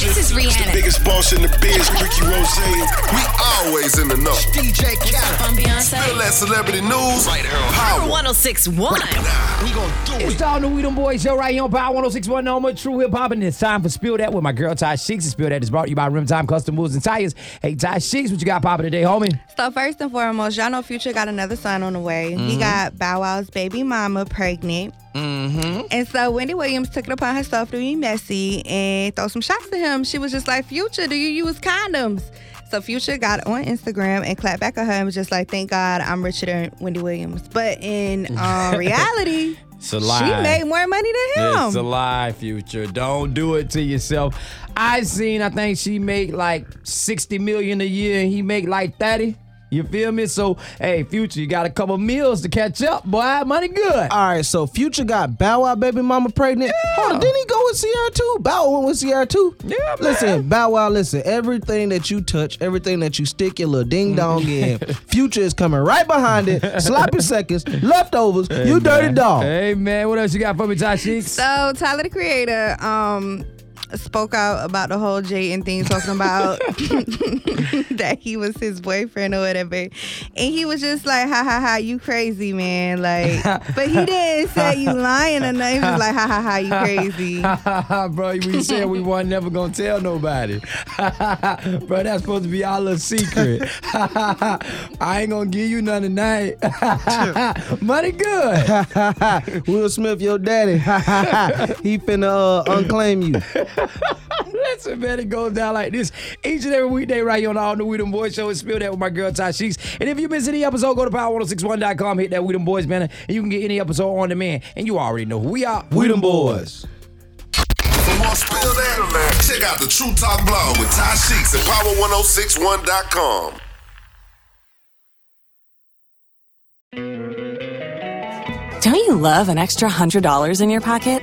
This is Rihanna. The biggest boss in the biz, Rick Ross. We always in the know. DJ Khaled. I'm Beyonce. Feel that celebrity news. Right here on Power Power. 1061. We gon' It's it. time the We Them Boys show right here on Power 1061 No More True Hip Hop. And it's time for Spill Dat with my girl Ty Sheeks. And Spill Dat is brought to you by Rim Time Custom Moves and Tires. Hey, Ty Sheeks, what you got popping today, homie? So first and foremost, y'all know Future got another son on the way. Mm-hmm. He got Bow Wow's baby mama pregnant. Mm-hmm. And so Wendy Williams took it upon herself to be messy and throw some shots at him. She was just like, Future, do you use condoms? So Future got on Instagram and clapped back at her and was just like, thank God I'm richer than Wendy Williams. But in uh, reality, It's a she made more money than him. It's a lie, Future. Don't do it to yourself. I seen, I think she make like 60 million a year and he make like 30. You feel me? So, hey, Future, you got a couple meals to catch up, boy. Money good. All right, so Future got Bow Wow baby mama pregnant. Hold on, didn't he go with Ciara too? Bow Wow went with Ciara too. Yeah, man. Listen, Bow Wow, listen. Everything that you touch, everything that you stick your little ding dong in, Future is coming right behind it. Sloppy seconds, leftovers. you dirty dog. Hey, man, what else you got for me, Ty So Tyler the Creator um spoke out about the whole Jaden thing, talking about that he was his boyfriend or whatever, and he was just like, "Ha ha ha, you crazy man!" Like, but he didn't say you lying or nothing. He was like, "Ha ha ha, you crazy." bro, we said we weren't never gonna tell nobody. bro, that's supposed to be our little secret. I ain't gonna give you none tonight. Money good. Will Smith, your daddy. he finna uh, unclaim you. Listen, man, it goes down like this each and every weekday right here on the All New We Them Boys show. And spill that with my girl Ty Sheeks. And if you miss any episode, go to power1061.com, hit that We Them Boys banner, and you can get any episode on demand. And you already know who we are. We them boys. For more spill that, check out the True Talk blog with Ty Sheeks at power1061.com. Don't you love an extra $100 in your pocket?